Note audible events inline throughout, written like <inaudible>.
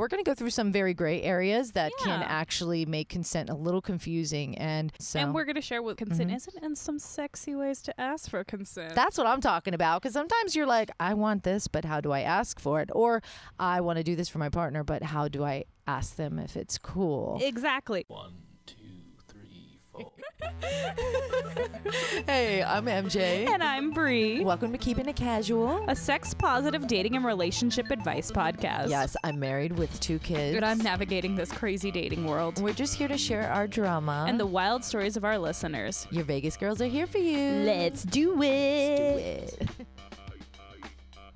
We're going to go through some very gray areas that can actually make consent a little confusing. And so And we're going to share what consent Mhm. isn't and some sexy ways to ask for consent. that's what I'm talking about. Because sometimes you're like, I want this, but how do I ask for it? Or I want to do this for my partner, but how do I ask them if it's cool? exactly. One, two, three, four. Hey, I'm MJ. And I'm Bree. Welcome to Keeping It Casual. A sex positive dating and relationship advice podcast. Yes, I'm married with two kids. And I'm navigating this crazy dating world We're just here to share our drama. and the wild stories of our listeners. Your Vegas girls are here for you. Let's do it. do it. <laughs>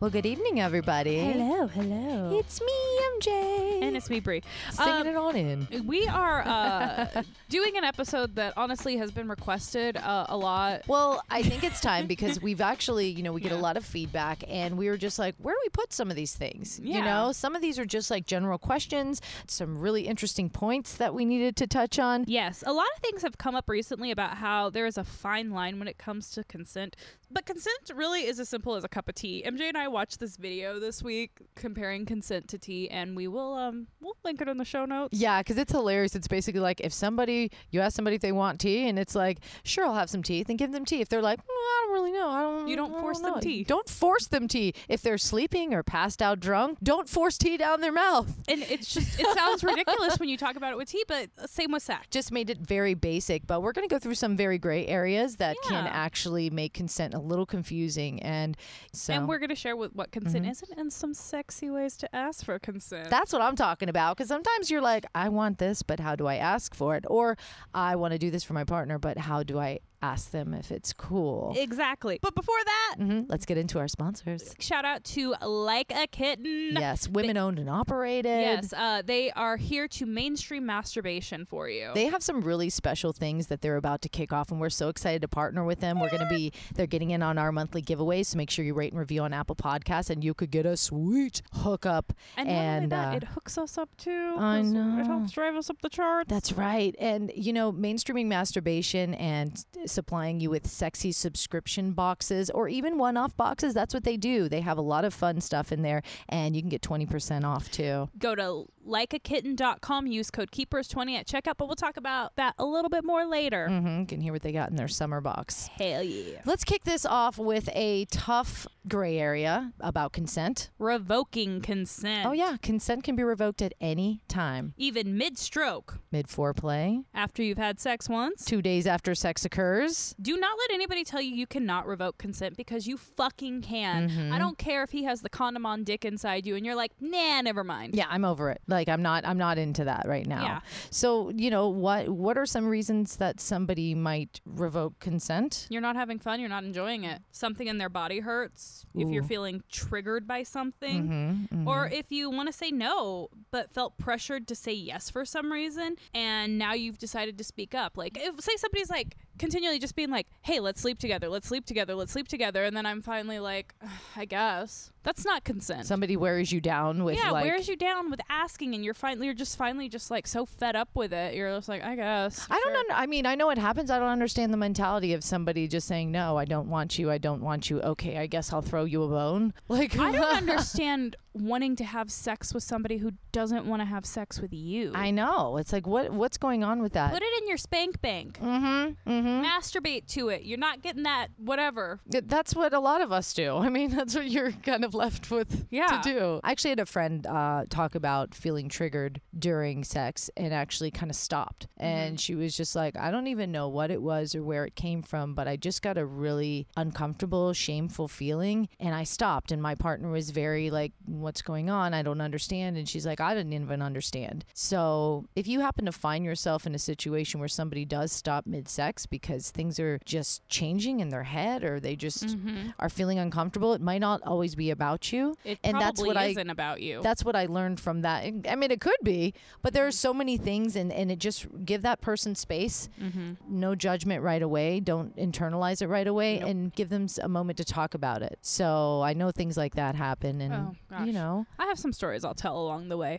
well, good evening, everybody. Hello, hello. It's me, MJ. and it's me, Bree. Singing Um, it on in. We are uh, <laughs> doing an episode that honestly has been requested uh, a lot. Well, I think it's <laughs> time because we've actually, you know, we get a lot of feedback and we were just like, where do we put some of these things? Yeah. You know, some of these are just like general questions, some really interesting points that we needed to touch on. Yes, a lot of things have come up recently about how there is a fine line when it comes to consent. But consent really is as simple as a cup of tea. MJ and I watched this video this week comparing consent to tea, and we will um we'll link it in the show notes. Yeah, because it's hilarious. It's basically like if somebody, you ask somebody if they want tea, and it's like, sure, I'll have some tea, then give them tea. If they're like, "Mm, I don't really know, I don't. You don't force them know." tea. Don't force them tea. If they're sleeping or passed out drunk, don't force tea down their mouth. And it's just it sounds ridiculous when you talk about it with tea, but same with sex. Just made it very basic, but we're going to go through some very gray areas that can actually make consent a little confusing. And so And we're going to share with what consent Mhm. isn't and some sexy ways to ask for consent. That's what I'm talking about. Because sometimes you're like, I want this, but how do I ask for it? Or I want to do this for my partner, but how do I ask them if it's cool? exactly. But before that, hmm Let's get into our sponsors. shout out to Like a Kitten. Yes, women owned and operated. Yes, uh, they are here to mainstream masturbation for you. They have some really special things that they're about to kick off, and we're so excited to partner with them. We're going to be, they're getting in on our monthly giveaways, so make sure you rate and review on Apple Podcasts, and you could get a sweet hookup. and not only and, that, uh, it hooks us up too. I know. It helps drive us up the charts. That's right. And, you know, mainstreaming masturbation and supplying you with sexy subscription boxes or even one off boxes, that's what they do. They have a lot of fun stuff in there, and you can get 20% off too. Go to likeakitten.com, use code KEEPERS20 at checkout, but we'll talk about that a little bit more later. Mm-hmm. You can hear what they got in their summer box. Hell yeah. Let's kick this off with a tough gray area about consent. Revoking consent. Oh, yeah. Consent can be revoked at any time. Even mid stroke. Mid foreplay, After you've had sex once. two days after sex occurs. Do not let anybody tell you you cannot revoke consent because you fucking can. Mhm. I don't care if he has the condom on dick inside you and you're like, nah, never mind. Yeah, I'm over it. Like I'm not I'm not into that right now. Yeah. So, you know, what what are some reasons that somebody might revoke consent? You're not having fun, you're not enjoying it. Something in their body hurts, if you're feeling triggered by something. Mhm, Or mhm. if you want to say no, but felt pressured to say yes for some reason, and now you've decided to speak up. Like, if, say somebody's like continually just being like, hey, let's sleep together, let's sleep together, let's sleep together. And then I'm finally like, <sighs> I guess. That's not consent. somebody wears you down with yeah, like wears you down with asking, and you're finally, you're just finally just like so fed up with it. You're just like, I guess. I don't sure." under, I mean, I know it happens. I don't understand the mentality of somebody just saying, "No, I don't want you. I don't want you." Okay, I guess I'll throw you a bone. <laughs> Like I don't <laughs> understand wanting to have sex with somebody who doesn't want to have sex with you. I know. It's like what what's going on with that? Put it in your spank bank. mm-hmm. Mm-hmm. Masturbate to it. You're not getting that whatever. That's what a lot of us do. <laughs> I mean, that's what you're kind of left with Yeah. to do. I actually had a friend uh, talk about feeling triggered during sex and actually kind of stopped. And she was just like, I don't even know what it was or where it came from, but I just got a really uncomfortable, shameful feeling. And I stopped. And my partner was very like, What's going on? I don't understand. And she's like, I didn't even understand. So if you happen to find yourself in a situation where somebody does stop mid sex because things are just changing in their head or they just Mm-hmm. are feeling uncomfortable, it might not always be about you. It And probably that's what I- isn't about you. That's what I learned from that. I mean, it could be, but there are so many things, and, and it just give that person space, mm-hmm. no judgment right away. Don't internalize it right away, Nope. and give them a moment to talk about it. So I know things like that happen, and Oh, you know, I have some stories I'll tell along the way.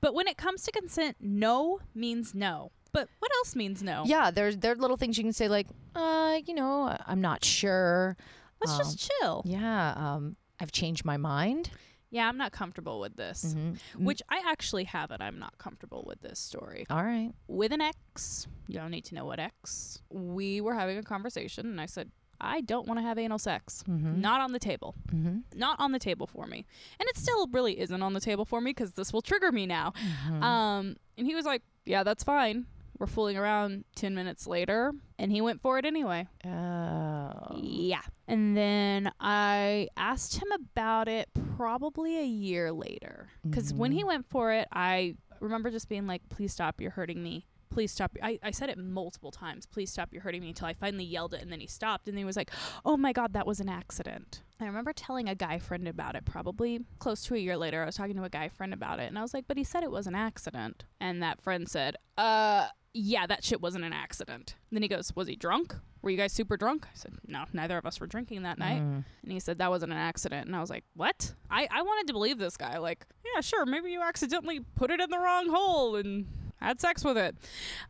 But when it comes to consent, no means no. But what else means no? yeah, there's there are little things you can say like, uh, you know, I'm not sure. Let's Um, just chill. Yeah, um, I've changed my mind. yeah, I'm not comfortable with this. Mhm. Which I actually have it. I'm not comfortable with this story. all right. With an ex, you don't need to know what ex. We were having a conversation, and I said, I don't want to have anal sex. Mm-hmm. Not on the table. mm-hmm. Not on the table for me. And it still really isn't on the table for me because this will trigger me now. Mm-hmm. Um, and he was like, Yeah, that's fine. We're fooling around 10 minutes later. And he went for it anyway. oh. Yeah. And then I asked him about it probably a year later. Because when he Mhm. went for it, I remember just being like, please stop, you're hurting me. Please stop. I, I said it multiple times. Please stop, you're hurting me until I finally yelled it. And then he stopped. And then he was like, oh my God, that was an accident. I remember telling a guy friend about it probably close to a year later. I was talking to a guy friend about it. And I was like, but he said it was an accident. And that friend said, uh, yeah, that shit wasn't an accident. And then he goes, was he drunk? Were you guys super drunk? I said, no, neither of us were drinking that night. Mm. And he said that wasn't an accident. And I was like, what? I, I wanted to believe this guy. Like, yeah, sure, maybe you accidentally put it in the wrong hole and had sex with it.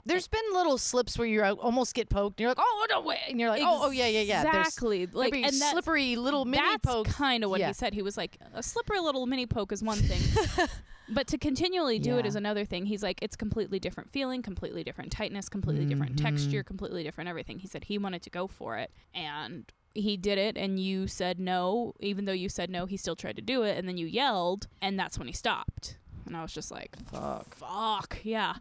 There's been little slips where you almost get poked, and you're like, "Oh no way!" And you're like, "Oh, oh yeah, yeah, yeah." There's Exactly. Like, and slippery little mini poke. that's kind of what Yeah. he said. He was like, a slippery little mini poke is one thing. <laughs> But to continually do it Yeah. is another thing. He's like, it's completely different feeling, completely different tightness, completely different Mhm. texture, completely different everything. He said he wanted to go for it, and he did it, and you said no. Even though you said no, he still tried to do it, and then you yelled, and that's when he stopped. And I was just like, Fuck. fuck, yeah.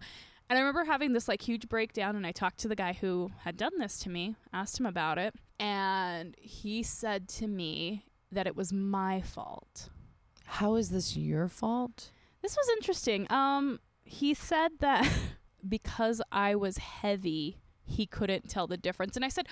And I remember having this like huge breakdown, and I talked to the guy who had done this to me, asked him about it, and he said to me that it was my fault. How is this your fault? This was interesting. Um, he said that <laughs> because I was heavy, he couldn't tell the difference. And I said,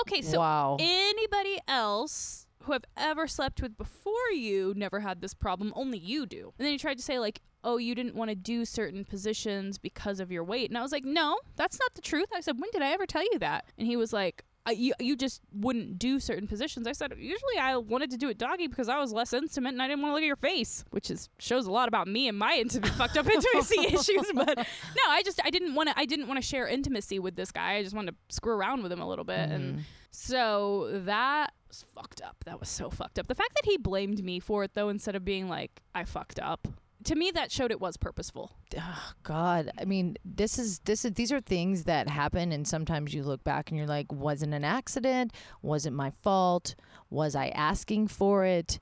okay, so wow. anybody else who I've ever slept with before you never had this problem. Only you do. And then he tried to say, like, oh, you didn't want to do certain positions because of your weight. And I was like, no, that's not the truth. I said, when did I ever tell you that? And he was like, you, you just wouldn't do certain positions. I said, usually I wanted to do it doggy because I was less intimate and I didn't want to look at your face, which is shows a lot about me and my <laughs> intimate fucked up intimacy <laughs> issues. But no, I just I didn't want to I didn't want to share intimacy with this guy. I just wanted to screw around with him a little bit and Mhm. so that was fucked up. That was so fucked up. The fact that he blamed me for it though instead of being like I fucked up. To me that showed it was purposeful. Oh, God, I mean, this is this is these are things that happen, and sometimes you look back and you're like, wasn't an accident? Wasn't my fault? Was I asking for it?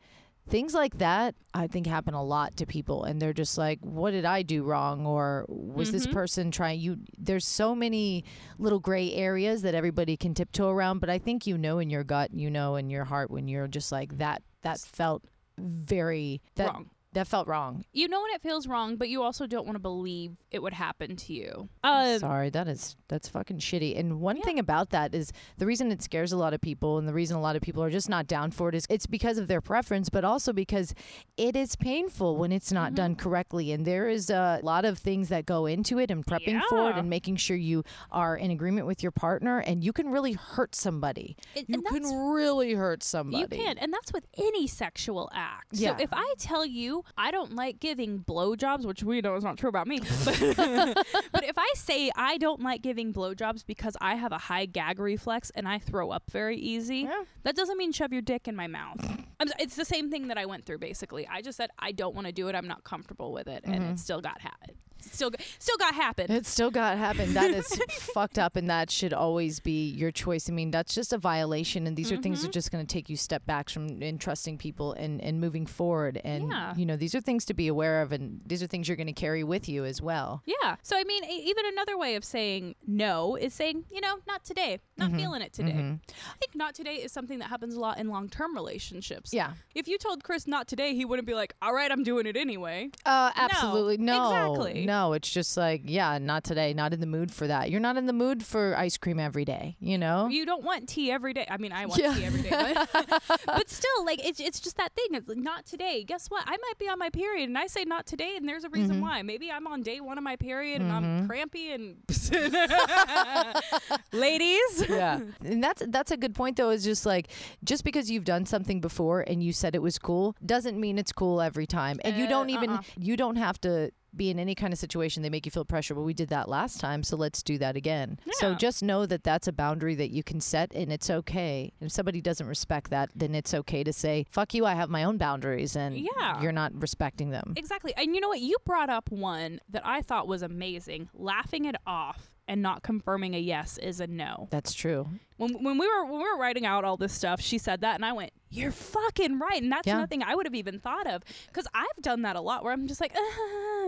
Things like that, I think, happen a lot to people, and they're just like, "What did I do wrong?" Or was this Mhm. person trying? You, there's so many little gray areas that everybody can tiptoe around, but I think you know in your gut, you know in your heart when you're just like that. That felt very that wrong. That felt wrong. You know when it feels wrong, but you also don't want to believe it would happen to you. Uh, Sorry, that is that's fucking shitty. And one Yeah. thing about that is the reason it scares a lot of people, and the reason a lot of people are just not down for it is it's because of their preference, but also because it is painful when it's not Mm-hmm. done correctly. And there is a lot of things that go into it, and prepping for it, and making sure you are in agreement with your partner, and you can really hurt somebody. and- You can really hurt somebody. You can, and that's with any sexual act. Yeah. So if I tell you I don't like giving blowjobs, which we know is not true about me, but, <laughs> <laughs> but if I say I don't like giving blowjobs because I have a high gag reflex and I throw up very easy, Yeah. that doesn't mean shove your dick in my mouth. I'm, it's the same thing that I went through basically. I just said I don't want to do it. I'm not comfortable with it, and it mm-hmm. still got happened. Still, still got happened. It still got happened. That is <laughs> fucked up, and that should always be your choice. I mean, that's just a violation, and these are things that are just going to take you step back from entrusting people and, and moving forward. And Yeah. you know, these are things to be aware of, and these are things you're going to carry with you as well. Yeah. So I mean, even another way of saying no is saying, you know, not today, not mm-hmm. feeling it today. Mhm. I think not today is something that happens a lot in long-term relationships. Yeah, If you told Chris not today, he wouldn't be like, "All right, I'm doing it anyway." uh, absolutely no, exactly. no. It's just like, yeah, not today. Not in the mood for that. You're not in the mood for ice cream every day. You know. You don't want tea every day. I mean, I want Yeah. tea every day, but, <laughs> but still, like it's it's just that thing. It's like, not today. Guess what? I might be on my period, and I say not today, and there's a reason Mm-hmm. why. Maybe I'm on day one of my period, and I'm crampy, and <laughs> <laughs> ladies. yeah and that's that's a good point though is just like just because you've done something before and you said it was cool doesn't mean it's cool every time and you Uh, don't even uh-uh. you don't have to be in any kind of situation they make you feel pressure. but we did that last time, so let's do that again. So just know that that's a boundary that you can set, and it's okay. If somebody doesn't respect that, then it's okay to say, "Fuck you, I have my own boundaries," and Yeah. you're not respecting them. Exactly. And you know what? You brought up one that I thought was amazing. Laughing it off and not confirming a yes is a no. That's true. When, when we were when we were writing out all this stuff, she said that, and I went, "You're fucking right." And that's Yeah. nothing I would have even thought of because I've done that a lot, where I'm just like,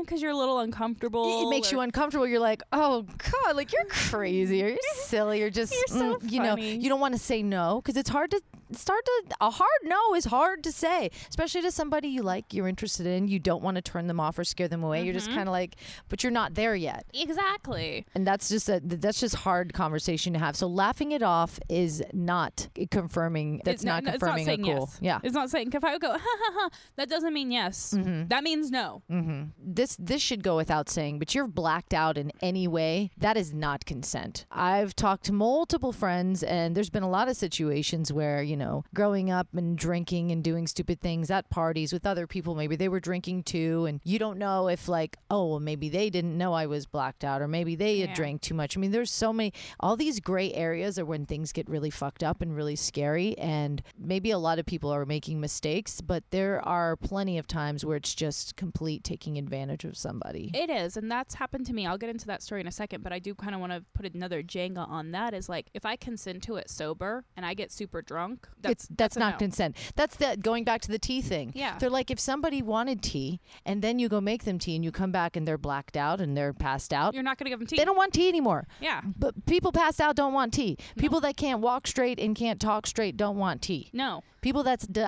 because you're a little uncomfortable. It makes you uncomfortable. You're like, oh god, like you're crazy or you're <laughs> silly or just, You're so mm, you know, you don't want to say no because it's hard to start to a hard no is hard to say, especially to somebody you like, you're interested in. You don't want to turn them off or scare them away. You're Mm-hmm. just kind of like, but you're not there yet, exactly. and that's just a that's just hard conversation to have. So laughing it off is not confirming. That's not no, confirming it's not a saying cool. yes. Yeah. It's not saying if I would go, <laughs> ha ha ha, that doesn't mean yes. That means no. hmm This this should go without saying, but you're blacked out in any way. That is not consent. I've talked to multiple friends, and there's been a lot of situations where you know, growing up and drinking and doing stupid things at parties with other people. Maybe they were drinking too, and you don't know if like, oh, well, maybe they didn't know I was blacked out, or maybe they had drank too much. I mean, there's so many. All these gray areas are when things get really fucked up and really scary, and maybe a lot of people are making mistakes, but there are plenty of times where it's just complete taking advantage of somebody. It is, and that's happened to me. I'll get into that story in a second, but I do kind of want to put another Jenga on that. Is like if I consent to it sober and I get super drunk, that's that's, a not no. consent. That's the going back to the tea thing. Yeah. They're like if somebody wanted tea and then you go make them tea and you come back and they're blacked out and they're passed out. You're not gonna give them tea. They don't want tea anymore. yeah. But people passed out don't want tea. People that can't walk straight and can't talk straight don't want tea. No. People that's d-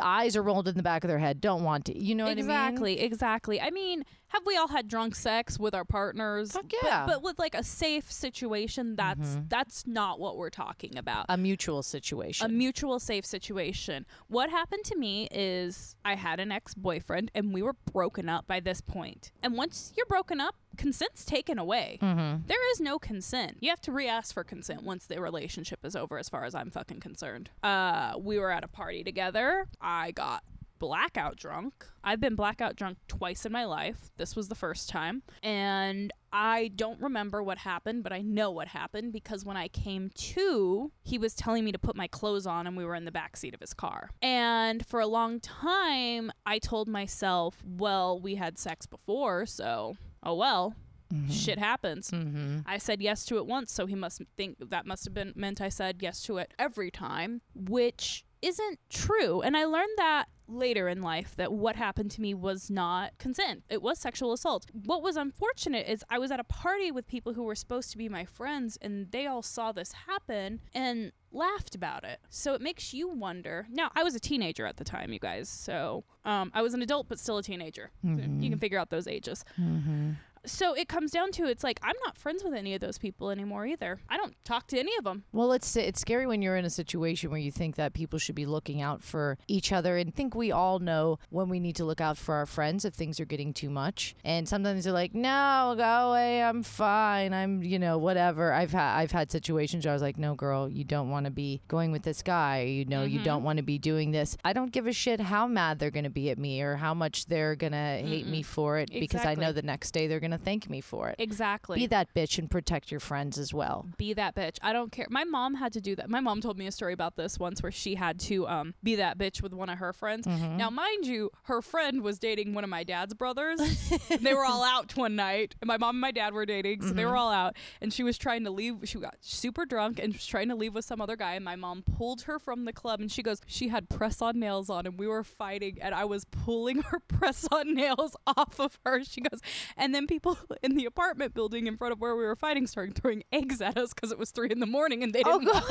eyes are rolled in the back of their head don't want tea. You know what I mean? exactly. Exactly. I mean, have we all had drunk sex with our partners? Fuck But- yeah. But, with like a safe situation, that's that's not what we're talking about. A mutual situation. a mutual safe situation. What happened to me is I had an ex boyfriend and we were broken up by this point. And once you're broken up, consent's taken away. mm-hmm. There is no consent. You have to re ask for consent once the relationship is over, as far as I'm fucking concerned. Uh, we were at a party together. I got blackout drunk. I've been blackout drunk twice in my life. This was the first time. And I don't remember what happened, but I know what happened because when I came to, he was telling me to put my clothes on and we were in the back seat of his car. And for a long time, I told myself, well, we had sex before, so oh well. Shit happens. Mm-hmm. I said yes to it once, so he must think that must have been meant I said yes to it every time, which isn't true. And I learned that later in life that what happened to me was not consent. It was sexual assault. What was unfortunate is I was at a party with people who were supposed to be my friends and they all saw this happen and laughed about it. So it makes you wonder. Now, I was a teenager at the time, you guys. So, um, I was an adult but still a teenager. You can figure out those ages Mm-hmm. So it comes down to it's like I'm not friends with any of those people anymore either. I don't talk to any of them. Well, it's it's scary when you're in a situation where you think that people should be looking out for each other, and think we all know when we need to look out for our friends if things are getting too much. And sometimes they're like, "No, go away. I'm fine. I'm you know whatever." I've had I've had situations where I was like, "No, girl, you don't want to be going with this guy. You know, you Mhm. don't want to be doing this. I don't give a shit how mad they're gonna be at me or how much they're gonna hate me for it because I know the next day they're gonna thank me for it." Exactly. Be that bitch and protect your friends as well. be that bitch. I don't care. My mom had to do that. My mom told me a story about this once where she had to um be that bitch with one of her friends. Mm-hmm. Now, mind you, her friend was dating one of my dad's brothers. <laughs> they were all out one night. And my mom and my dad were dating, so Mm-hmm. they were all out. And she was trying to leave. She got super drunk and was trying to leave with some other guy. And my mom pulled her from the club. And she goes, she had press-on nails on, and we were fighting. And I was pulling <laughs> her press-on nails off of her. She goes, and then people <laughs> in the apartment building in front of where we were fighting started throwing eggs at us because it was three in the morning and they Oh, didn't. <laughs> <laughs>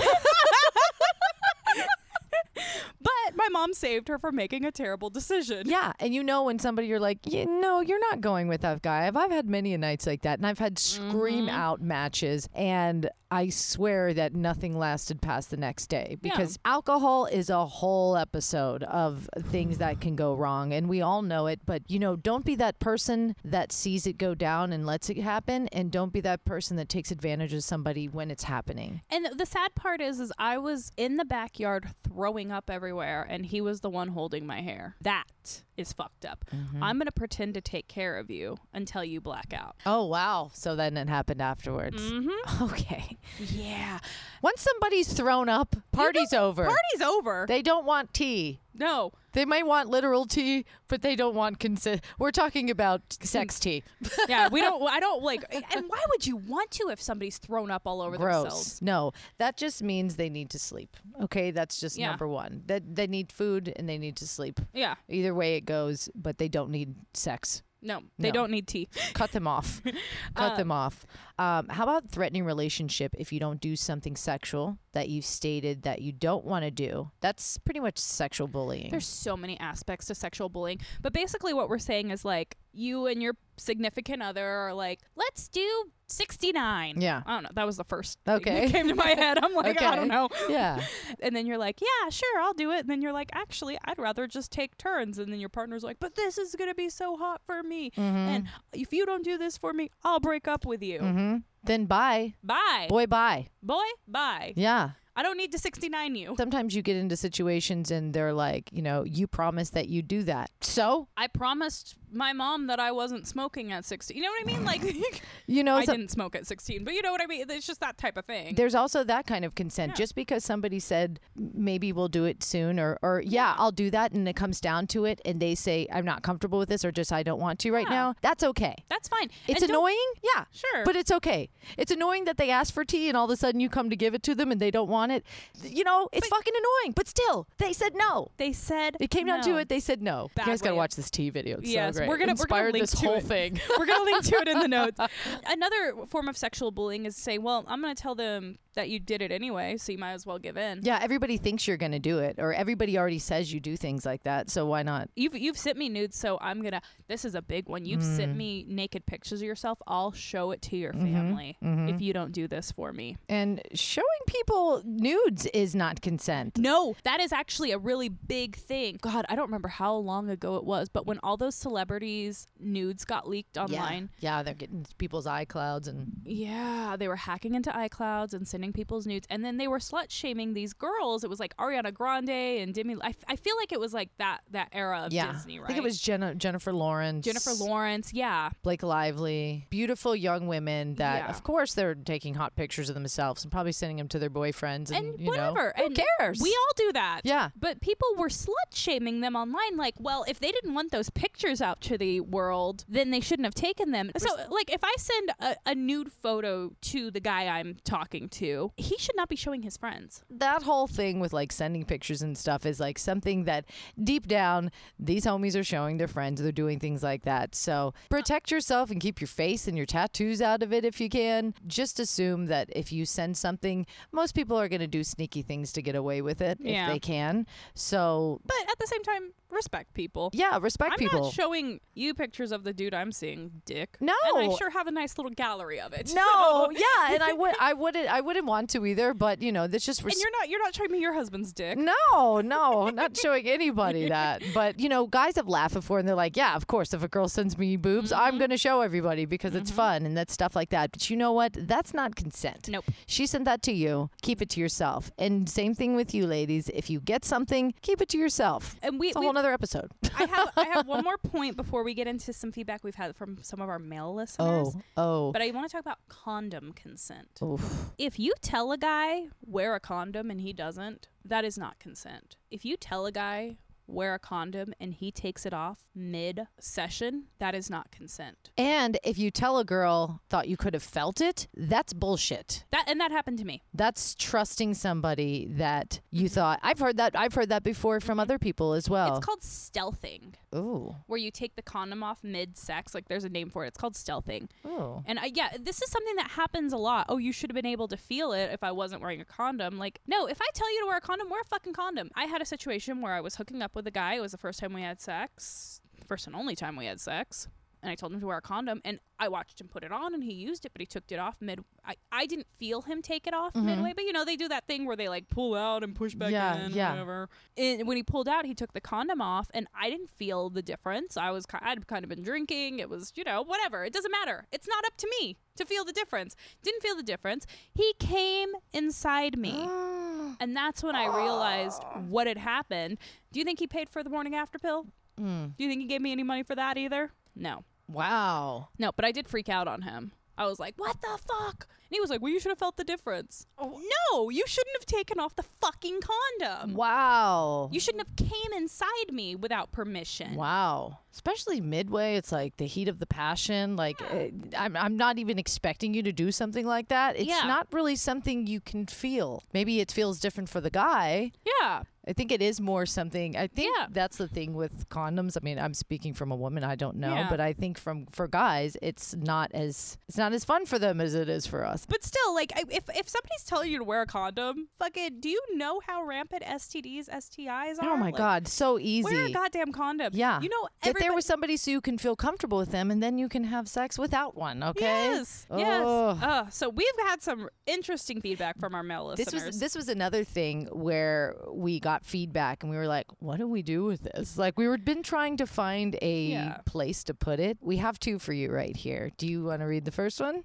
but my mom saved her from making a terrible decision. Yeah, and you know when somebody you're like, you know, you're not going with that guy. I've, I've had many a nights like that, and I've had scream Mhm. out matches, and I swear that nothing lasted past the next day Yeah. because alcohol is a whole episode of things that can go wrong. And we all know it. But, you know, don't be that person that sees it go down and lets it happen. And don't be that person that takes advantage of somebody when it's happening. And the sad part is, is I was in the backyard throwing up everywhere, and he was the one holding my hair. That is fucked up. Mm-hmm. I'm gonna pretend to take care of you until you black out. Oh, wow. So then it happened afterwards. Mm-hmm. <laughs> Okay. Yeah. Once somebody's thrown up, party's over. Party's over. They don't want tea. no. They might want literal tea, but they don't want consent. We're talking about sex mm. tea. <laughs> Yeah, we don't. I don't like. <laughs> And why would you want to if somebody's thrown up all over Gross. themselves? No, that just means they need to sleep. Okay, that's just Yeah. number one. That they need food and they need to sleep. Yeah. Either way it goes, but they don't need sex. No, they No. don't need tea. <laughs> Cut them off. <laughs> Cut them off. Um, how about threatening relationship if you don't do something sexual that you've stated that you don't want to do? That's pretty much sexual bullying. There's so many aspects to sexual bullying, but basically what we're saying is like you and your significant other are like, let's do 69. Yeah. I don't know. That was the first thing Okay. that came to my head. I'm like, I don't know. yeah. <laughs> And then you're like, yeah, sure, I'll do it. And then you're like, actually, I'd rather just take turns. And then your partner's like, but this is gonna be so hot for me. And if you don't do this for me, I'll break up with you. Mm-hmm. Then bye. Bye, Boy, bye. boy. Bye. Yeah. I don't need to 69 you. Sometimes you get into situations and they're like, you know, you promised that you do that. So, I promised my mom that I wasn't smoking at 16. You know what I mean? Like, <laughs> <laughs> you know, I some- didn't smoke at 16, but you know what I mean? It's just that type of thing. there's also that kind of consent. Yeah. Just because somebody said maybe we'll do it soon or or yeah, I'll do that and it comes down to it and they say I'm not comfortable with this or just I don't want to right Yeah. now, that's okay. That's fine. It's And annoying, yeah. Sure. But it's okay. It's annoying that they ask for tea and all of a sudden you come to give it to them and they don't want it. You know, it's fucking annoying. But still, they said no. they said It came down to it. They said no. Bad you guys gotta watch this tea video. It's Yes, so great. we're gonna- we're gonna link this to whole it. thing. <laughs> We're going to link to it in the <laughs> notes. Another form of sexual bullying is to say, well, I'm going to tell them that you did it anyway, so you might as well give in. Yeah, everybody thinks you're gonna do it, or everybody already says you do things like that. So why not? You've you've sent me nudes, so I'm gonna. This is a big one. You've Mm. sent me naked pictures of yourself. I'll show it to your Mm-hmm. family if you don't do this for me. And showing people nudes is not consent. No, that is actually a really big thing. God, I don't remember how long ago it was, but when all those celebrities' nudes got leaked online, Yeah, yeah, they're getting people's iClouds and Yeah, they were hacking into iClouds and sending people's nudes, and then they were slut shaming these girls. It was like Ariana Grande and Demi. I, I feel like it was like that that era of yeah. Disney, right? I think it was Jenna, Jennifer Lawrence, Jennifer Lawrence. Yeah, Blake Lively, beautiful young women that, Yeah. of course, they're taking hot pictures of themselves and probably sending them to their boyfriends and, and you whatever. know, and who cares? We all do that. yeah. But people were slut shaming them online. Like, well, if they didn't want those pictures out to the world, then they shouldn't have taken them. So, like, if I send a, a nude photo to the guy I'm talking to, he should not be showing his friends. that whole thing with like sending pictures and stuff is like something that deep down these homies are showing their friends they're doing things like that so protect yourself and keep your face and your tattoos out of it if you can just assume that if you send something most people are going to do sneaky things to get away with it Yeah. if they can so But at the same time, respect people. yeah respect people. I'm people not showing you pictures of the dude I'm seeing, Dick. No. and I sure have a nice little gallery of it. <laughs> no yeah and i would <laughs> i wouldn't i wouldn't want to either but you know this just and you're not you're not showing me your husband's dick. No, no, not <laughs> showing anybody that. But you know, guys have laughed before, and they're like, "Yeah, of course. If a girl sends me boobs, Mm-hmm. I'm going to show everybody because it's fun and that's stuff like that." But you know what? That's not consent. Nope. She sent that to you. Keep it to yourself. And same thing with you, ladies. If you get something, keep it to yourself. And we, It's a we whole nother episode. <laughs> I have I have one <laughs> more point before we get into some feedback we've had from some of our male listeners. Oh, oh, But I want to talk about condom consent. Oof. If you tell a guy wear a condom and he doesn't, that is not consent. If you tell a guy wear a condom and he takes it off mid session, that is not consent. And if you tell a girl thought you could have felt it, that's bullshit. That and that happened to me. That's trusting somebody that you thought. I've heard that. I've heard that before from mm-hmm. other people as well. It's called stealthing. Ooh. where you take the condom off mid sex. Like there's a name for it. It's called stealthing. Ooh. And I, yeah, this is something that happens a lot. Oh, you should have been able to feel it if I wasn't wearing a condom. Like, no, if I tell you to wear a condom, wear a fucking condom. I had a situation where I was hooking up with a guy. It was the first time we had sex, first and only time we had sex. and I told him to wear a condom, and I watched him put it on, and he used it, but he took it off mid. I, I didn't feel him take it off Mhm. midway, but you know they do that thing where they like pull out and push back Yeah, in, yeah. whatever. And when he pulled out, he took the condom off, and I didn't feel the difference. I was ki- I'd kind of been drinking. It was you know whatever. It doesn't matter. It's not up to me to feel the difference. Didn't feel the difference. He came inside me. <gasps> <gasps> <gasps> <gasps> And that's when I realized what had happened. Do you think he paid for the morning after pill? Mm. Do you think he gave me any money for that either? No. Wow. No, but I did freak out on him. I was like, what the fuck? And he was like, well, you should have felt the difference. Oh, no, you shouldn't have taken off the fucking condom. Wow. You shouldn't have came inside me without permission. Wow. Especially midway, it's like the heat of the passion. Like, uh, I'm, I'm not even expecting you to do something like that. It's Yeah. not really something you can feel. Maybe it feels different for the guy. Yeah. I think it is more something. I think Yeah. that's the thing with condoms. I mean, I'm speaking from a woman. I don't know, Yeah. but I think from for guys, it's not as it's not as fun for them as it is for us. But still, like, if, if somebody's telling you to wear a condom, fucking, do you know how rampant STDs, STIs are? Oh my Like, god, so easy. Wear a goddamn condom. Yeah. You know, Get there everybody- with somebody so you can feel comfortable with them, and then you can have sex without one. Okay. Yes. Yes. Oh. Uh, so we've had some interesting feedback from our male listeners. This was this was another thing where we got feedback and we were like, "What do we do with this?" Like we were been trying to find a Yeah. place to put it. We have two for you right here. Do you want to read the first one?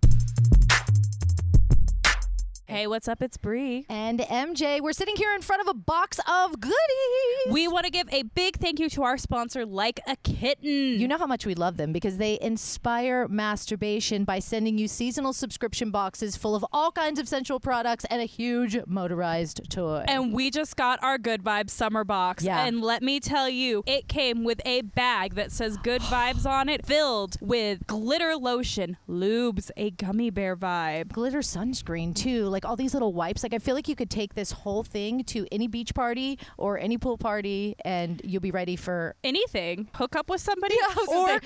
Hey, what's up? It's Bree. And MJ, we're sitting here in front of a box of goodies. We want to give a big thank you to our sponsor, Like a Kitten. You know how much we love them because they inspire masturbation by sending you seasonal subscription boxes full of all kinds of sensual products and a huge motorized toy. and we just got our Good Vibes summer box. Yeah. And let me tell you, it came with a bag that says Good <gasps> Vibes on it, filled with glitter lotion, lubes, a gummy bear vibe. glitter sunscreen too like all these little wipes like i feel like you could take this whole thing to any beach party or any pool party and you'll be ready for Anything. Hook up with somebody. or or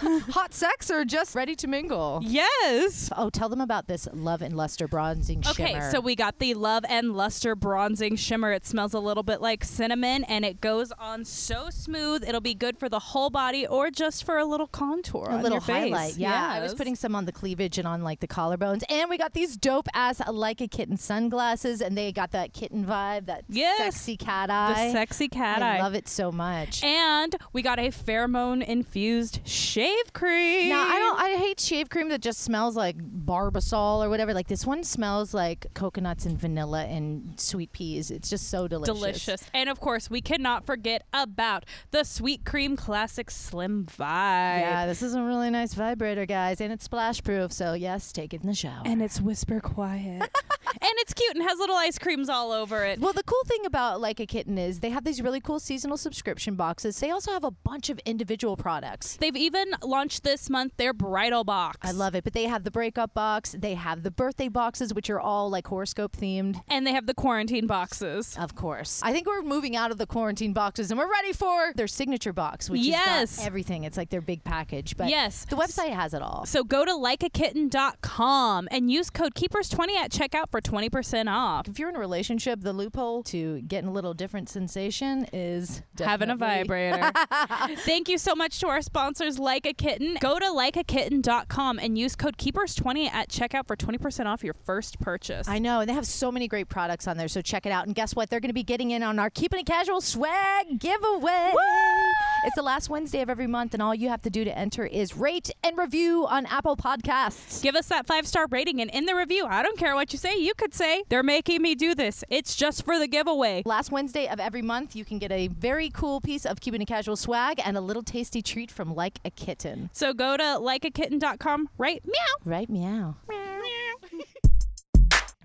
<laughs> hot sex or just ready to mingle yes. oh tell them about this love and luster bronzing shimmer. Okay, shimmer so we got the Love and Luster Bronzing Shimmer. It smells a little bit like cinnamon and it goes on so smooth. It'll be good for the whole body or just for a little contour. a on little your face. highlight yeah i was putting some on the cleavage and on like the collarbones and we got these dope ass like a kitten sunglasses and they got that kitten vibe that Yes. sexy cat eye. the sexy cat i eye. love it so much And we got a pheromone infused shave cream. Now I don't. I hate shave cream that just smells like Barbasol or whatever. Like this one smells like coconuts and vanilla and sweet peas. It's just so delicious. Delicious. And of course, we cannot forget about the Sweet Cream Classic Slim Vibe. Yeah, this is a really nice vibrator, guys, and it's splash proof. So yes, take it in the shower. And it's whisper quiet. <laughs> and it's cute and has little ice creams all over it. well, the cool thing about Like a Kitten is they have these really cool seasonal subscription boxes. They also have a bunch of individual products. They've even launched this month their bridal box. I love it. But they have the breakup box. They have the birthday boxes, which are all like horoscope themed. And they have the quarantine boxes. Of course. I think we're moving out of the quarantine boxes and we're ready for their signature box, which Yes. has got everything. It's like their big package. But Yes. the website has it all. So go to likeakitten.com and use code keepers20 at checkout for 20% off. If you're in a relationship, the loophole to getting a little different sensation is Having a vibrator. <laughs> Thank you so much to our sponsors, Like a Kitten. Go to likeakitten.com and use code keepers20 at checkout for 20% off your first purchase. I know, and they have so many great products on there. So check it out. And guess what? They're going to be getting in on our Keeping It Casual swag giveaway. It's the last Wednesday of every month, and all you have to do to enter is rate and review on Apple Podcasts. Give us that five star rating and in the review, I don't care what you say, you could say, they're making me do this. It's just for the giveaway. Last Wednesday of every month, you can get a very cool piece of Keeping It Casual swag and a little tasty treat from Like a Kitten. So go to likeakitten.com, right? Meow. Right, meow. Meow. meow. <laughs>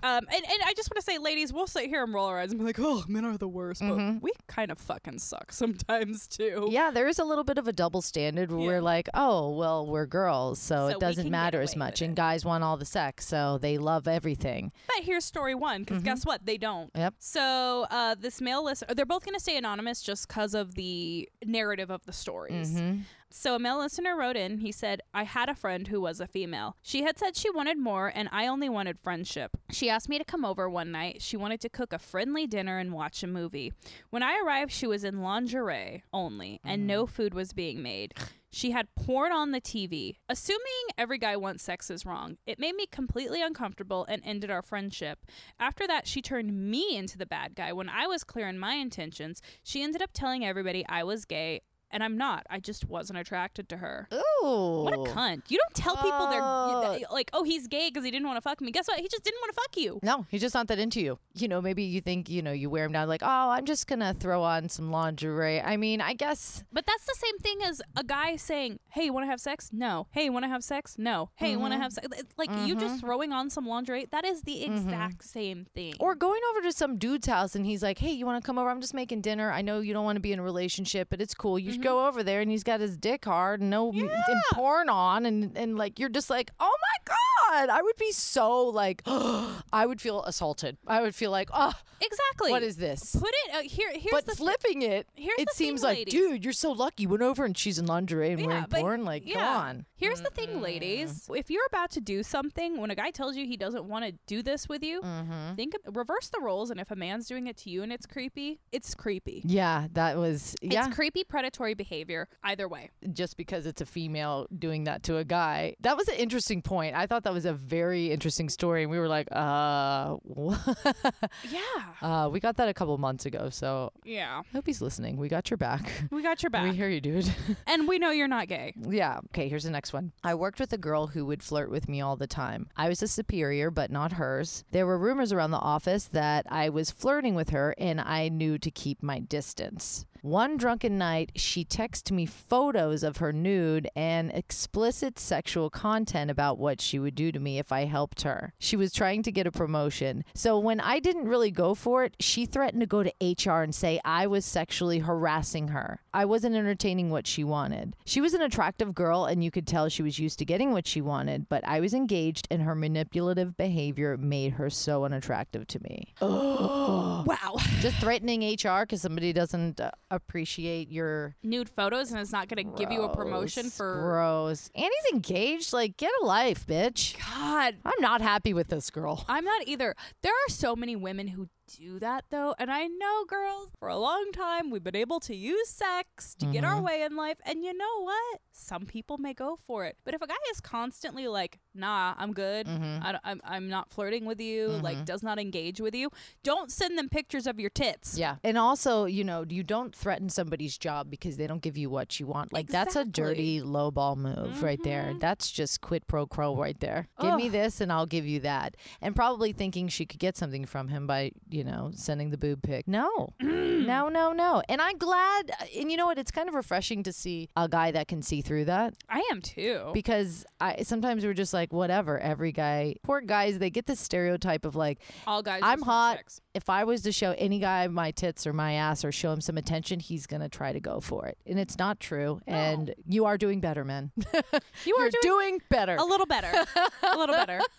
Um, and, and I just want to say, ladies, we'll sit here and roll our eyes and be like, oh, men are the worst. But Mhm. we kind of fucking suck sometimes, too. Yeah, there is a little bit of a double standard where Yeah. we're like, oh, well, we're girls, so, So it doesn't matter as much. And it. guys want all the sex, so they love everything. But here's story one, because Mhm. guess what? They don't. Yep. So uh, this male listener, they're both going to stay anonymous just because of the narrative of the stories. Mm-hmm. So a male listener wrote in. He said, "I had a friend who was a female. She had said she wanted more, and I only wanted friendship. She asked me to come over one night. She wanted to cook a friendly dinner and watch a movie. When I arrived, she was in lingerie only, and no mm. food was being made." She had porn on the TV. Assuming every guy wants sex is wrong, it made me completely uncomfortable and ended our friendship. After that, she turned me into the bad guy. When I was clear in my intentions, she ended up telling everybody I was gay. And I'm not. I just wasn't attracted to her. Ooh. What a cunt. You don't tell people they're Oh. like, oh, he's gay because he didn't want to fuck me. Guess what? He just didn't want to fuck you. No, he's just not that into you. You know, maybe you think, you know, you wear him down like, oh, I'm just going to throw on some lingerie. I mean, I guess But that's the same thing as a guy saying, "Hey, you want to have sex? No. Hey, you want to have sex? No. Hey, you want Mm-hmm. to have sex?" It's Like you mm-hmm. just throwing on some lingerie. That is the mm-hmm. exact same thing. Or going over to some dude's house and he's like, hey, you want to come over? I'm just making dinner. I know you don't want to be in a relationship, but it's cool. You mm-hmm. Go over there. And he's got his dick hard and no and porn on. And, and like, you're just like, oh my God. I would be so like, <gasps> I would feel assaulted. I would feel like, oh, exactly. what is this? Put it uh, here. Here's but the flipping it, here's it the thing, seems like, ladies. dude, you're so lucky. You went over and she's in lingerie and Yeah, wearing but- porn. Like, go yeah. on. Here's the thing, ladies. If you're about to do something, when a guy tells you he doesn't want to do this with you, Mm-hmm. think of, reverse the roles. And if a man's doing it to you and it's creepy, it's creepy. Yeah, that was, yeah. It's creepy predatory behavior. Either way. just because it's a female doing that to a guy. That was an interesting point. I thought that was a very interesting story. And we were like, uh? <laughs> Yeah. uh, we got that a couple months ago. So Yeah. I hope he's listening. We got your back. We got your <laughs> back. We hear you, dude. <laughs> and we know you're not gay. yeah. Okay, here's the next one. I worked with a girl who would flirt with me all the time. I was a superior, but not hers. There were rumors around the office that I was flirting with her, and I knew to keep my distance. One drunken night, she texted me photos of her nude and explicit sexual content about what she would do to me if I helped her. She was trying to get a promotion. So when I didn't really go for it, she threatened to go to HR and say I was sexually harassing her. I wasn't entertaining what she wanted. She was an attractive girl, and you could tell she was used to getting what she wanted, but I was engaged, and her manipulative behavior made her so unattractive to me. Wow. Just threatening HR because somebody doesn't uh, appreciate your Nude photos and it's not going to give you a promotion gross, for. gross. And he's engaged. Like, get a life, bitch. God. I'm not happy with this girl. I'm not either. There are so many women who do that though. And I know, girls, for a long time we've been able to use sex to get our mm-hmm. way in life. And you know what? Some people may go for it. But if a guy is constantly like, nah, I'm good, mm-hmm. I don't, I'm, I'm not flirting with you, like mm-hmm. does not engage with you, don't send them pictures of your tits. Yeah. And also, you know, you don't threaten somebody's job because they don't give you what you want. Like, that's a dirty low ball move right there. That's just quid pro quo right there. Give me this and I'll give you that. And probably thinking she could get something from him by, you know, sending the boob pic. No. Mm. no, no, no. And I'm glad. Uh, and you know what? It's kind of refreshing to see a guy that can see through that. I am too. because I sometimes we're just like whatever. Every guy, poor guys, they get this stereotype of like All guys. I'm hot. sex. if I was to show any guy my tits or my ass or show him some attention, he's gonna try to go for it, and it's not true. And you are doing better, man. <laughs> You are You're doing better. a little better. a little better. <laughs>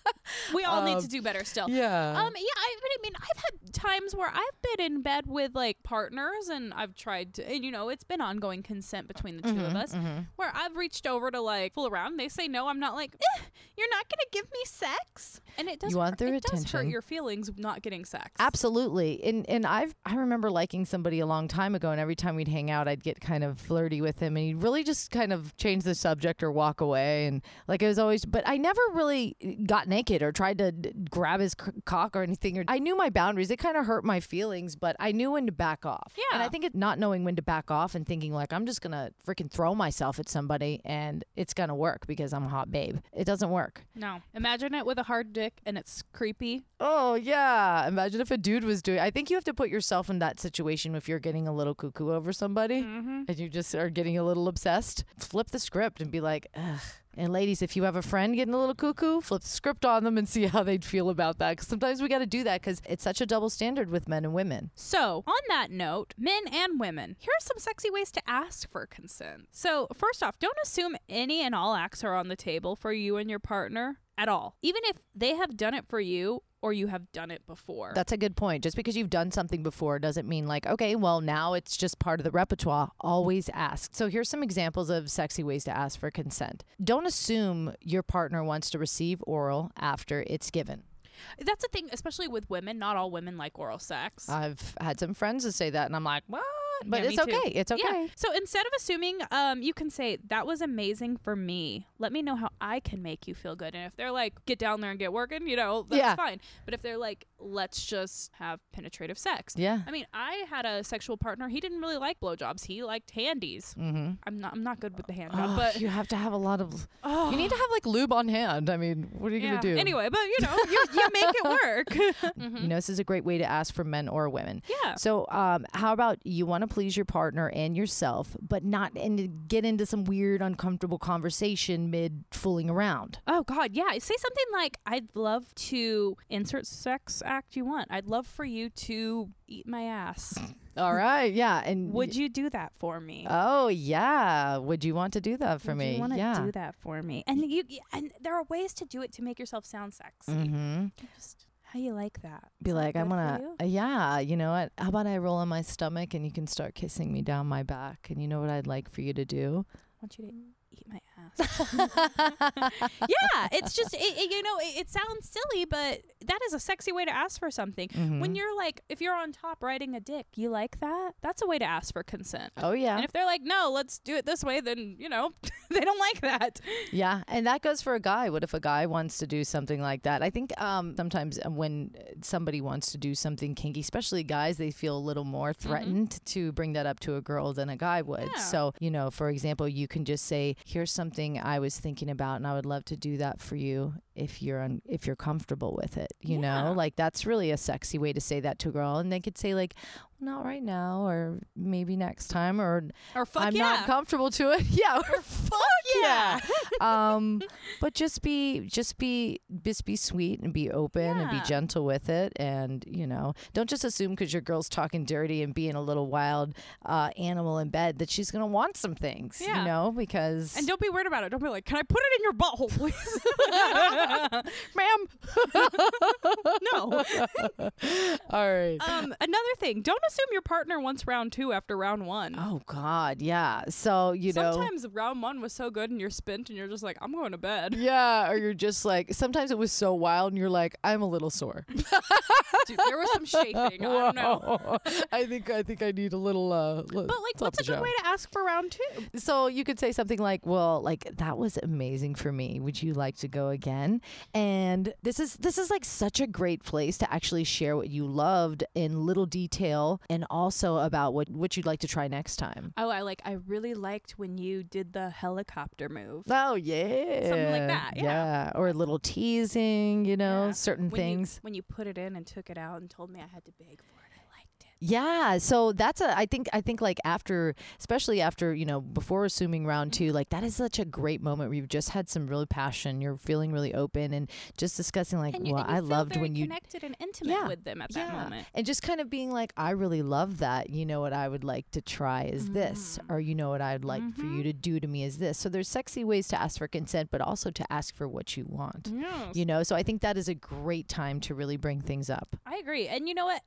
We all need to um, do better still. yeah. Um, yeah, I, but I mean, I've had times where I've been in bed with like partners, and I've tried to, and you know, it's been ongoing consent between the 2 Mm-hmm, of us, where I've reached over to like fool around. They say no, I'm not like, eh, you're not gonna give me sex, and it does. You want hurt, their it does hurt your feelings not getting sex. Absolutely. And and I've I remember liking somebody a long time ago and every time we'd hang out I'd get kind of flirty with him and he'd really just kind of change the subject or walk away and like it was always but I never really got naked or tried to d- grab his c- cock or anything or I knew my boundaries. It kind of hurt my feelings, but I knew when to back off. Yeah. And I think it not knowing when to back off and thinking like I'm just going to freaking throw myself at somebody and it's going to work because I'm a hot babe. It doesn't work. No, imagine it with a hard dick, and it's creepy. Oh yeah. Imagine if a dude was doing I think you have to put yourself in that situation if you're getting a little cuckoo over somebody Mm-hmm. and you just are getting a little obsessed. Flip the script and be like, Ugh. And ladies, if you have a friend getting a little cuckoo, flip the script on them and see how they'd feel about that. Because sometimes we got to do that because it's such a double standard with men and women. So, on that note, men and women, here are some sexy ways to ask for consent. So, first off, don't assume any and all acts are on the table for you and your partner at all, even if they have done it for you or you have done it before. That's a good point. Just because you've done something before doesn't mean like, okay, well, now it's just part of the repertoire. Always ask. So here's some examples of sexy ways to ask for consent. Don't assume your partner wants to receive oral after it's given. That's a thing, especially with women. Not all women like oral sex. I've had some friends that say that, and I'm like, well, but Yeah, it's too. okay. It's okay. Yeah. So instead of assuming, um, you can say that was amazing for me. Let me know how I can make you feel good. And if they're like, get down there and get working, you know, that's Yeah. fine. But if they're like, let's just have penetrative sex. Yeah. I mean, I had a sexual partner. He didn't really like blowjobs. He liked handies. Mm-hmm. I'm not. I'm not good with the hand job, but you have to have a lot of. oh, You need to have like lube on hand. I mean, what are you yeah. gonna do? Anyway, but you know, you, you make it work. <laughs> Mhm. You know, this is a great way to ask for men or women. Yeah. So, um, how about you want to please your partner and yourself, but not and get into some weird, uncomfortable conversation mid fooling around? Oh God, yeah. Say something like, "I'd love to insert sex act you want. I'd love for you to eat my ass. All right, yeah, and <laughs> Would you do that for me? Oh yeah, would you want to do that for Would me? You want to yeah. do that for me? And you and there are ways to do it to make yourself sound sexy. Mm-hmm. Just how you like that? Be Is that like, I good for want you? to, uh, yeah, you know what? How about I roll on my stomach and you can start kissing me down my back? And you know what I'd like for you to do? I want you to eat my ass. <laughs> yeah, it's just it, it- you know it, it sounds silly, but that is a sexy way to ask for something. When Mhm. you're like, if you're on top riding a dick, you like that? That's a way to ask for consent. oh yeah, And if they're like, no, let's do it this way, then you know <laughs> they don't like that. Yeah, and that goes for a guy. What if a guy wants to do something like that? I think um, sometimes uh, when somebody wants to do something kinky, especially guys, they feel a little more threatened to bring that up to a girl than a guy would. Yeah. So, you know, for example, you can just say, "Here's something I was thinking about, and I would love to do that for you if you're un- if you're comfortable with it." You Yeah. know, like that's really a sexy way to say that to a girl, and they could say like, "Not right now," or maybe next time, or Or fuck I'm yeah. not comfortable to it. <laughs> yeah, or fuck yeah. um, <laughs> but just be, just be, just be sweet and be open and be gentle with it, and you know, don't just assume because your girl's talking dirty and being a little wild uh, animal in bed that she's gonna want some things. Yeah. You know, because And don't be weird about it. Don't be like, can I put it in your butthole, please? <laughs> ma'am. no. All right. Um, another thing, don't assume your partner wants round two after round one. Oh God, yeah. So you know. Sometimes round one was so good and you're spent and you're just like, I'm going to bed. <laughs> Yeah, or you're just like sometimes it was so wild and you're like, I'm a little sore. <laughs> Dude, there was some shaking. I don't know. <laughs> I think I think I need a little uh But like, what's a good way to ask for round two? So you could say something like, "Well, like that was amazing for me. Would you like to go again?" And this is this is like such a great place to actually share what you loved in little detail and also about what what you'd like to try next time. Oh, I like. I really liked when you did the helicopter move. Oh yeah, Something like that, yeah. or a little teasing, you know, Yeah. certain When you, things. when you put it in and took it out and told me I had to beg for it, I liked it. Yeah, so that's a I think I think like after especially after, you know, before assuming round 2, like that is such a great moment where you've just had some real passion, you're feeling really open and just discussing like, And you, well, I loved when you connected and intimate Yeah, with them at that yeah. moment. and just kind of being like, I really love that. You know what I would like to try is this, Mm. or you know what I'd like for you to do to me is this. So there's sexy ways to ask for consent, but also to ask for what you want. Yes. You know, so I think that is a great time to really bring things up. I agree. And you know what?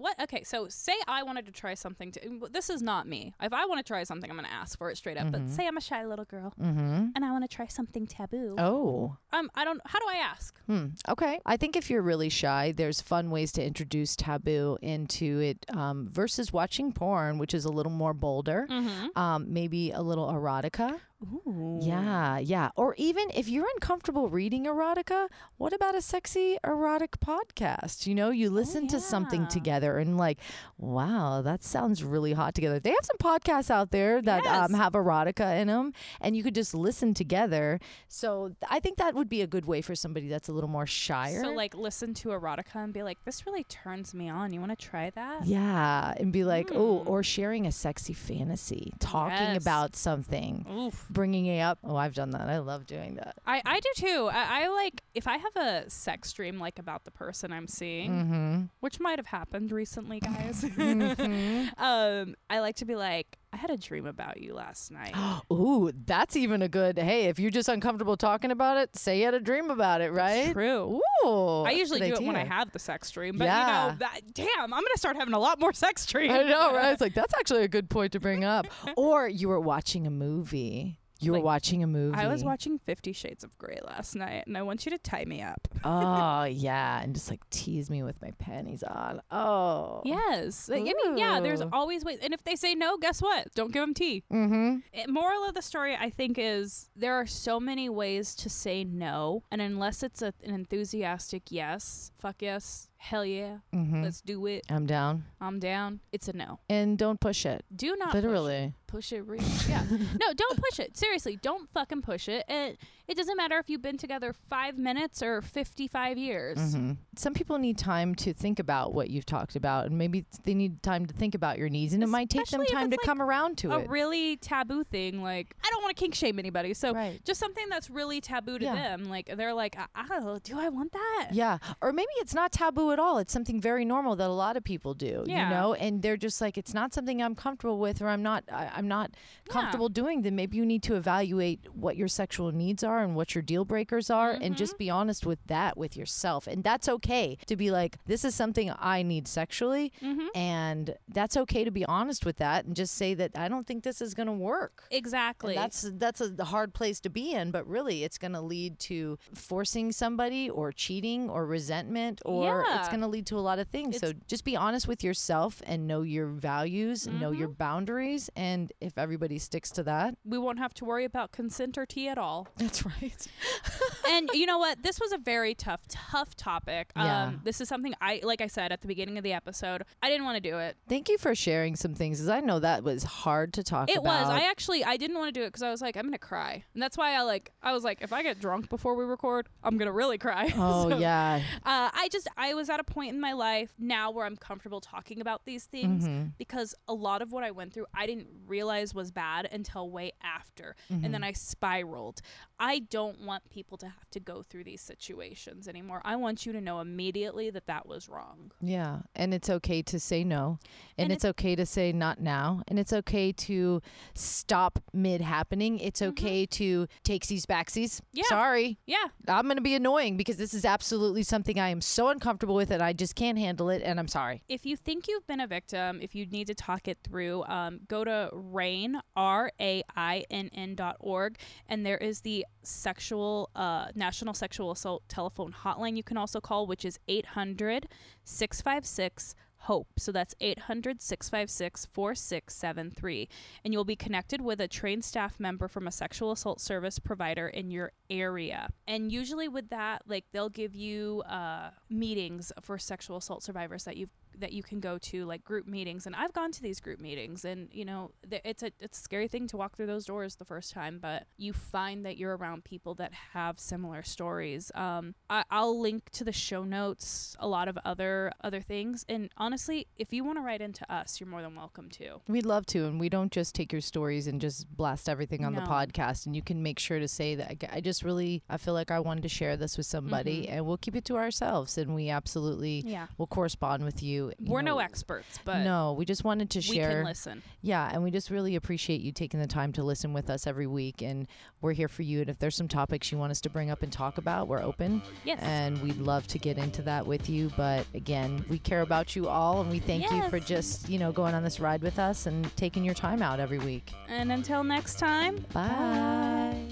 What? Okay, so say I wanted to try something. To this is not me. If I want to try something, I'm going to ask for it straight up. But Mhm. say I'm a shy little girl Mm-hmm. and I want to try something taboo. Oh. Um, I don't. How do I ask? Hmm. Okay. I think if you're really shy, there's fun ways to introduce taboo into it um, versus watching porn, which is a little more bolder. Mm-hmm. Um, maybe a little erotica. Ooh. Yeah, yeah. Or even if you're uncomfortable reading erotica, what about a sexy erotic podcast? You know, you listen to something together and like, wow, that sounds really hot together. They have some podcasts out there that um, have erotica in them, and you could just listen together. So I think that would be a good way for somebody that's a little more shyer. So like, listen to erotica and be like, "This really turns me on. You want to try that?" yeah, and be like, oh, Mm. or sharing a sexy fantasy, talking Yes. about something, Oof. Bringing it up. Oh, I've done that. I love doing that. I, I do too. I, I like if I have a sex dream like about the person I'm seeing, Mm-hmm. which might have happened recently, guys. <laughs> Mhm. um, I like to be like, I had a dream about you last night. <gasps> Ooh, that's even a good. Hey, if you're just uncomfortable talking about it, say you had a dream about it, right? True. Ooh, I usually do it when I have the sex dream, but Yeah. you know, that, damn, I'm gonna start having a lot more sex dreams. I know, right? It's like that's actually a good point to bring up. <laughs> or you were watching a movie You were watching a movie. I was watching Fifty Shades of Grey last night, and I want you to tie me up. <laughs> Oh yeah, and just like tease me with my panties on. Oh Yes. Like, I mean, yeah, there's always ways. And if they say no, guess what? Don't give them tea. Mm-hmm. Eh, moral of the story, I think, is there are so many ways to say no. And unless it's a, an enthusiastic yes, fuck yes, hell yeah, Mm-hmm. let's do it, I'm down. I'm down, it's a no. And don't push it. Do not push it. Literally. push it real. Yeah. <laughs> no, don't push it. Seriously, don't fucking push it. It it doesn't matter if you've been together five minutes or fifty five years. Mhm. Some people need time to think about what you've talked about, and maybe they need time to think about your needs, and it might take them time to like come around to A it. A really taboo thing, like I don't want to kink shame anybody, so right. just something that's really taboo to Yeah. them. Like they're like, oh, do I want that? Yeah. Or maybe it's not taboo at all. It's something very normal that a lot of people do, Yeah. you know, and they're just like, it's not something I'm comfortable with or I'm not, I, I'm not comfortable doing. Then maybe you need to evaluate what your sexual needs are and what your deal breakers are and just be honest with that with yourself. And that's okay to be like, this is something I need sexually. Mm-hmm. And that's okay to be honest with that and just say that I don't think this is going to work. Exactly. And that's that's a hard place to be in, but really, it's going to lead to forcing somebody, or cheating, or resentment, or it's going to lead to a lot of things. so just be honest with yourself and know your values, and know your Mm-hmm. boundaries, and if everybody sticks to that, we won't have to worry about consent or tea at all. that's right. <laughs> and you know what? This was a very tough, tough topic. Yeah. Um, this is something I, like I said at the beginning of the episode, I didn't want to do it. Thank you for sharing some things, because I know that was hard to talk about. It about. was. I actually I didn't want to do it because I was like I'm gonna cry, and that's why I like I was like if I get drunk before we record, I'm gonna really cry. <laughs> Oh So, yeah. Uh, I just I was at a point in my life now where I'm comfortable talking about these things Mhm. because a lot of what I went through I didn't realize was bad until way after, and Mm-hmm. then I spiraled. I don't want people to have to go through these situations anymore. I want you to know immediately that that was wrong. Yeah, and it's okay to say no, and, And it's okay to say not now, and it's okay to stop mid happening. It's okay to take these backsies. Mm-hmm. Yeah. Sorry, Yeah, I'm going to be annoying because this is absolutely something I am so uncomfortable with, and I just can't handle it, and I'm sorry. if you think you've been a victim, if you need to talk it through, um, go to RAINN, R A I N N dot org, and there is the sexual, uh, National Sexual Assault Telephone Hotline you can also call, which is 800 656 HOPE. So that's 800 656 4673. And you'll be connected with a trained staff member from a sexual assault service provider in your area. And usually with that, like they'll give you uh, meetings for sexual assault survivors that you've that you can go to like group meetings and I've gone to these group meetings and you know th- it's a it's a scary thing to walk through those doors the first time but you find that you're around people that have similar stories um I, I'll link to the show notes a lot of other other things and honestly if you want to write into us you're more than welcome to We'd love to, and we don't just take your stories and just blast everything on the podcast. And you can make sure to say that I- I just really, I feel like I wanted to share this with somebody, Mhm. and we'll keep it to ourselves, and we absolutely yeah will correspond with you. We're no experts but no, we just wanted to we share. can listen Yeah, and we just really appreciate you taking the time to listen with us every week, and we're here for you. And if there's some topics you want us to bring up and talk about, we're open, yes and we'd love to get into that with you. But again, we care about you all, and we thank you for just you know going on this ride with us and taking your time out every week. and until next time Bye.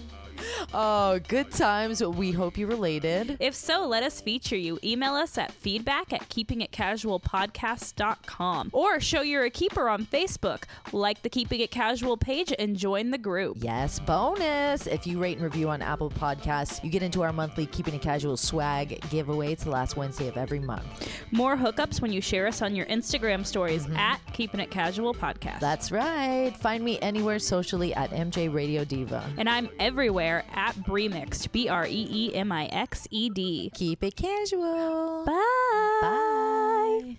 Oh, good times. We hope you related. If so, let us feature you. Email us at feedback at keepingitcasualpodcast.com or show you're a keeper on Facebook. Like the Keeping It Casual page and join the group. Yes, bonus. If you rate and review on Apple Podcasts, you get into our monthly Keeping It Casual swag giveaway. It's the last Wednesday of every month. More hookups when you share us on your Instagram stories mm-hmm. at Keeping It Casual Podcast. That's right. Find me anywhere socially at MJ Radio Diva. and I'm everywhere at at Breemixed, B R E E M I X E D. Keep it casual. Bye. Bye.